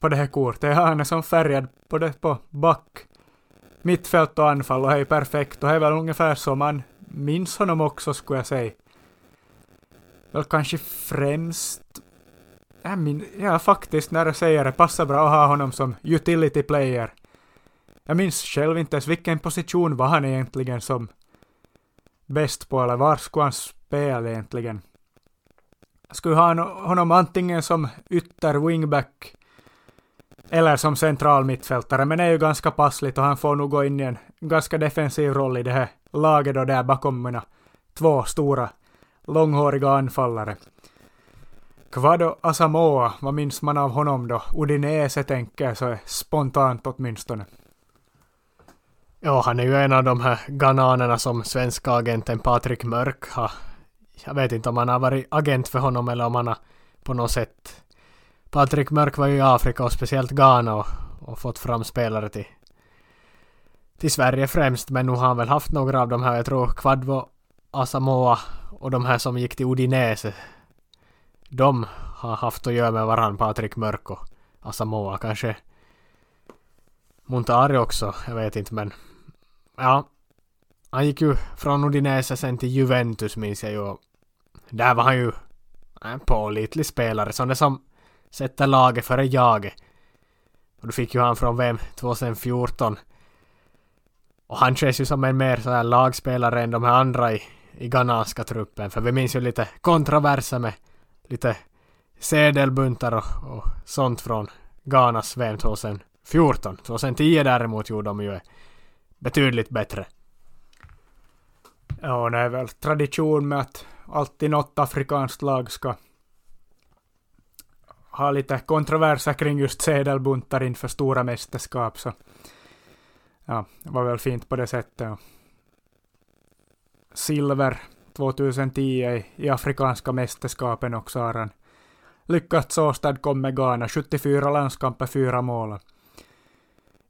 På det här kortet. Han är som färgad både på back mittfält och anfall och det är perfekt och det är väl ungefär så man minns honom också skulle jag säga. Väl kanske främst Ja, min, ja, faktiskt när jag säger det, passar bra att ha honom som utility player. Jag minns själv inte ens vilken position var han egentligen som bäst på, eller var skulle han spela egentligen? Jag skulle ha honom antingen som ytter wingback eller som central mittfältare, men det är ju ganska passligt och han får nog gå in i en ganska defensiv roll i det här laget då där bakom mina två stora långhåriga anfallare. Kvado Asamoa, vad minns man av honom då? Udinese tänker jag så är spontant åtminstone. Ja, han är ju en av de här gananerna som svenska agenten Patrik Mörk har... Jag vet inte om han har varit agent för honom eller om han har på något sätt Patrik Mörk var ju i Afrika och speciellt Ghana och, och fått fram spelare till, till Sverige främst. Men nu har han väl haft några av de här. Jag tror Kvadvo, Asamoa och de här som gick till Udinese. De har haft att göra med varandra, Patrik Mörk och Asamoa. Kanske Montari också, jag vet inte men... Ja, han gick ju från Udinese sen till Juventus minns jag ju. Där var han ju en pålitlig spelare. Sån där som sätter laget före jaget. Och då fick ju han från VM 2014. Och han känns ju som en mer så här lagspelare än de här andra i, i ghananska truppen. För vi minns ju lite kontroverser med lite sedelbuntar och, och sånt från Ghanas VM 2014. 2010 däremot gjorde de ju betydligt bättre. Ja, det är väl tradition med att alltid något afrikanskt lag ska ha lite kontroverser kring just sedelbuntar inför stora mästerskap. Så ja, det var väl fint på det sättet. Silver 2010 i afrikanska mästerskapen också har han lyckats åstadkomma Ghana. 74 landskamper, 4 mål.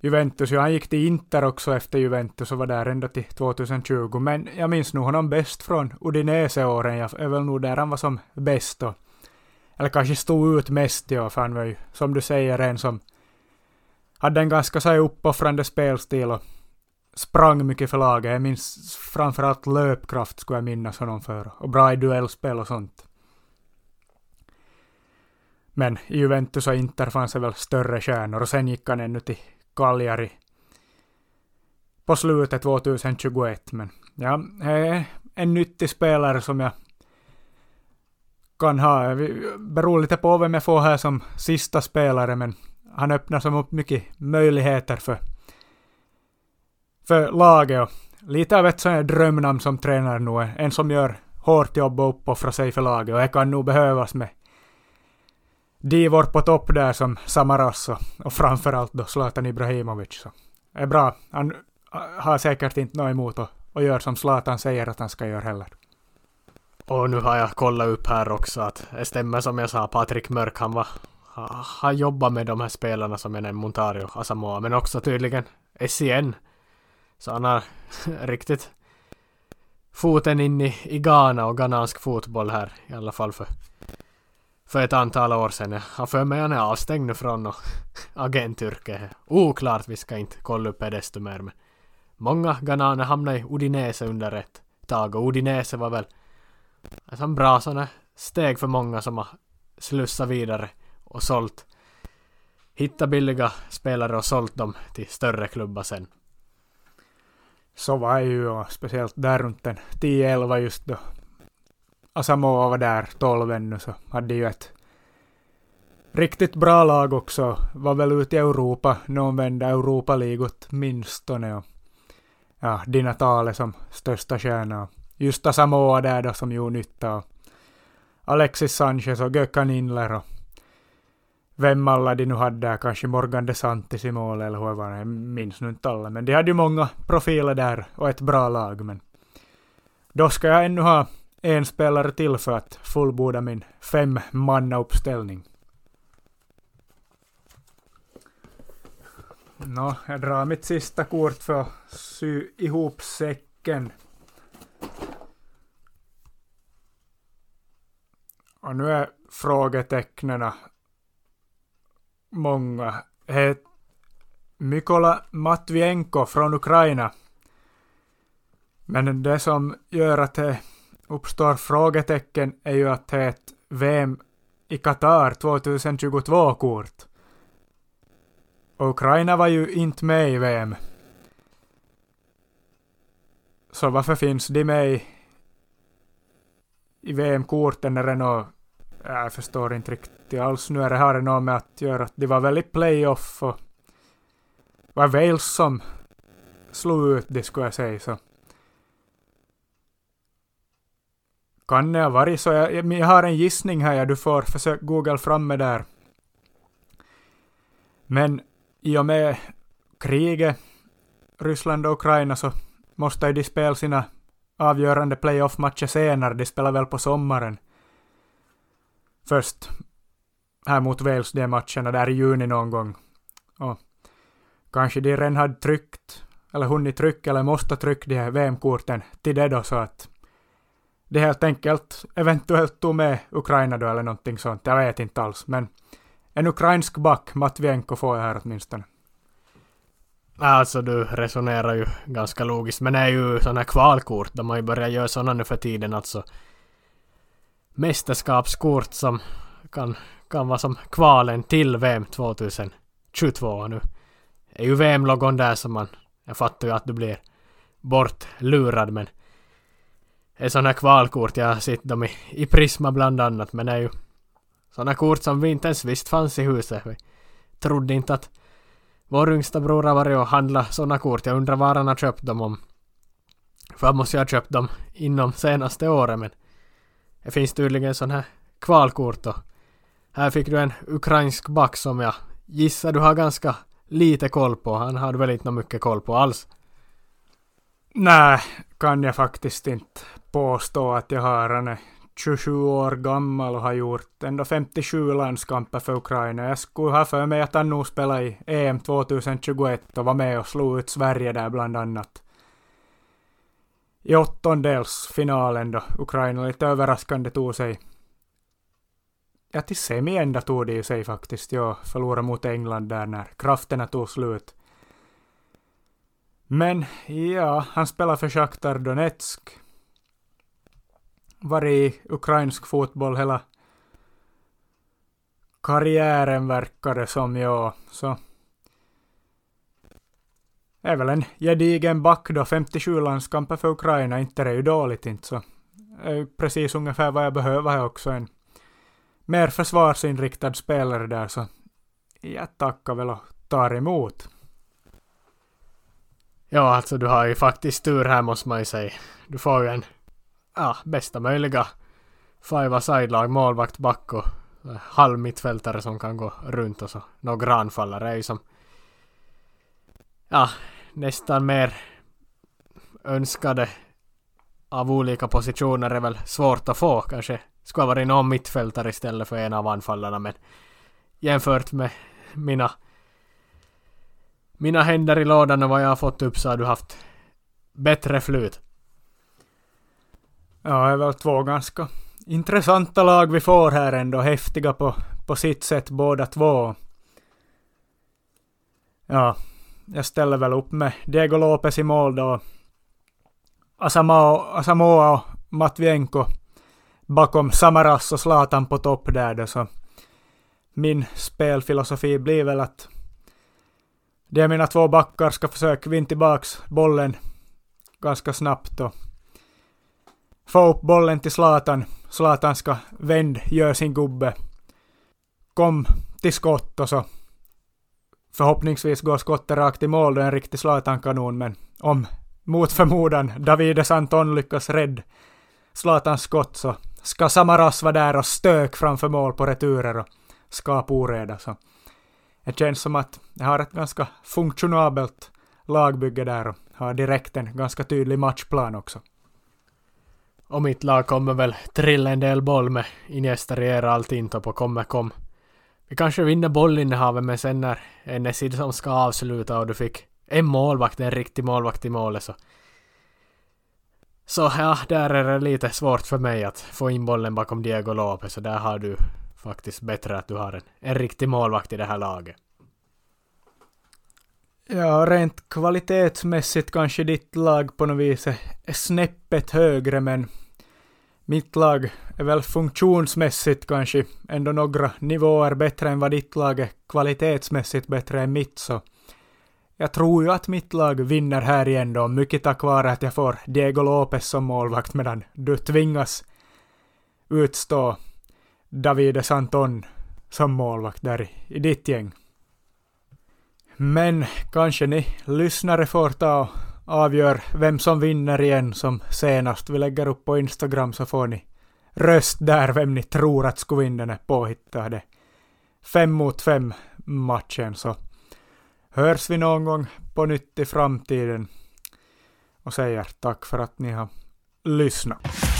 Juventus, ja han gick till Inter också efter Juventus och var där ända till 2020. Men jag minns nog honom bäst från Udinese-åren. Jag är väl nog där han var som bäst Och, Eller kanske stod ut mest ja, för han var ju som du säger en som hade en ganska så uppoffrande spelstil och sprang mycket för laget. Jag minns framförallt löpkraft skulle jag minnas honom för. Och bra i duellspel och sånt. Men i Juventus och Inter fanns det väl större stjärnor och sen gick han ännu till Cagliari på slutet 2021. Men ja, en nyttig spelare som jag kan ha. Det beror lite på vem jag får här som sista spelare, men han öppnar som upp mycket möjligheter för, för laget. Och lite av ett sånt här drömnamn som tränare nu. En som gör hårt jobb och uppoffrar sig för laget och det kan nog behövas med divor på topp där som Samaras och, och framförallt då Zlatan Ibrahimovic. Så det är bra. Han har säkert inte något emot och, och gör som Zlatan säger att han ska göra heller. Och nu har jag kollat upp här också att det stämmer som jag sa, Patrik Mörk han var har jobbat med de här spelarna som jag nämnde, Montario, Asamoah, men också tydligen SCN. Så han har [LAUGHS] riktigt foten in i, i Ghana och ghanansk fotboll här i alla fall för för ett antal år sedan. Jag har för mig att han är avstängd nu från agentyrket. Oklart, vi ska inte kolla upp det desto mer. Men många ghananer hamnade i Udinese under ett tag och Udinese var väl en bra sån steg för många som har slussat vidare och sålt hittat billiga spelare och sålt dem till större klubbar sen. Så var ju, och speciellt där runt den 10-11 just då Asamoa var där 12 ännu så hade ju ett riktigt bra lag också. Var väl ute i Europa, någon vända Europa League åtminstone. Och ja, Dina Tale som största stjärna. Just Asamoa där då som gjorde nytta. Och Alexis Sanchez och Gökhan Inler och vem alla de nu hade där, kanske Morgan DeSantis i mål eller hur var det, jag minns nu inte alla, men de hade ju många profiler där och ett bra lag, men då ska jag ännu ha en spelare till för att fullborda min fem manna uppställning. Nå, jag drar mitt sista kort för att sy ihop säcken. Och nu är frågetecknen många. Het Mykola Matvienko från Ukraina. Men det som gör att det uppstår frågetecken är ju att det är ett VM i Qatar 2022-kort. Ukraina var ju inte med i VM. Så varför finns de med i, i VM-korten när det nå... Jag förstår inte riktigt alls nu. Är det här något med att göra att de var väl i playoff och var Wales som slog ut det skulle jag säga så. Kan det ha varit så? Jag, jag har en gissning här, ja, du får försöka googla fram med där. Men i och med kriget, Ryssland och Ukraina, så måste ju de spela sina avgörande playoff-matcher senare. De spelar väl på sommaren. Först här mot Wales, de matcherna där i juni någon gång. Och kanske de redan hade tryckt, eller hunnit trycka, eller måste trycka de här VM-korten till det då, så att det helt enkelt eventuellt tog med Ukraina då eller någonting sånt. Jag vet inte alls. Men en ukrainsk back, Matvienko, får jag här åtminstone. Alltså du resonerar ju ganska logiskt men det är ju sådana här kvalkort De har ju börjat göra sådana nu för tiden alltså. Mästerskapskort som kan, kan vara som kvalen till VM 2022 nu. Det är ju VM-logon där som man... Jag fattar ju att du blir bortlurad men... Är sådana här kvalkort, jag har sett dem i, i Prisma bland annat men det är ju sådana kort som vi inte ens visste fanns i huset. Vi trodde inte att vår yngsta bror har varit och handlat sådana kort. Jag undrar var han har köpt dem om... För han måste ju ha köpt dem inom senaste året men... Det finns tydligen sådana här kvalkort och... Här fick du en ukrainsk back som jag gissar du har ganska lite koll på. Han hade väl inte mycket koll på alls. Nej, kan jag faktiskt inte påstå att jag har. Han är 27 år gammal och har gjort ändå 57 landskamper för Ukraina. Jag skulle ha för mig att han nog spelade i EM 2021 och var med och slog ut Sverige där bland annat. I åttondelsfinalen då Ukraina lite överraskande tog sig Ja, till semi ända tog det ju sig faktiskt. Ja, förlorade mot England där när krafterna tog slut. Men ja, han spelar för Shakhtar Donetsk varit i ukrainsk fotboll hela karriären verkar det som, ja. Så är väl en gedigen back då, 57 landskamper för Ukraina, inte det är ju dåligt inte så. Är precis ungefär vad jag behöver här också, en mer försvarsinriktad spelare där så jag tackar väl och tar emot. Ja, alltså du har ju faktiskt tur här måste man ju säga. Du får ju en ja, bästa möjliga five side-lag, målvakt, back och halv mittfältare som kan gå runt och så några anfallare är ju som ja, nästan mer önskade av olika positioner är väl svårt att få. Kanske skulle ha varit någon mittfältare istället för en av anfallarna men jämfört med mina mina händer i lådan och vad jag har fått upp så har du haft bättre flut. Ja, det är väl två ganska intressanta lag vi får här ändå. Häftiga på, på sitt sätt båda två. Ja, jag ställer väl upp med Diego Lopez i mål då. Asamoa och Matvienko bakom Samaras och Zlatan på topp där då så. Min spelfilosofi blir väl att de mina två backar ska försöka vinna tillbaks bollen ganska snabbt och få upp bollen till Zlatan. Zlatan ska vänd, gör sin gubbe. Kom till skott och så förhoppningsvis går skottet rakt i mål. Det är en riktig Zlatan-kanon, men om mot förmodan Davides Anton lyckas rädda Zlatans skott så ska Samaras vara där och stök framför mål på returer och skapa oreda. Så det känns som att jag har ett ganska funktionabelt lagbygge där och har direkt en ganska tydlig matchplan också. Och mitt lag kommer väl trilla en del boll med Iniesta, Riera, Altinto på kommer kom. Vi kanske vinner bollinnehavet men sen när Enessi som ska avsluta och du fick en målvakt, en riktig målvakt i målet så så ja, där är det lite svårt för mig att få in bollen bakom Diego Lopez så där har du faktiskt bättre att du har en, en riktig målvakt i det här laget. Ja, rent kvalitetsmässigt kanske ditt lag på något vis är snäppet högre, men mitt lag är väl funktionsmässigt kanske ändå några nivåer bättre än vad ditt lag är kvalitetsmässigt bättre än mitt, så jag tror ju att mitt lag vinner här igen då, mycket tack vare att jag får Diego Lopez som målvakt medan du tvingas utstå Davide Santon som målvakt där i ditt gäng. Men kanske ni lyssnare får ta och avgör vem som vinner igen som senast. Vi lägger upp på Instagram så får ni röst där vem ni tror att skulle vinna den påhittade fem mot fem matchen så hörs vi någon gång på nytt i framtiden och säger tack för att ni har lyssnat.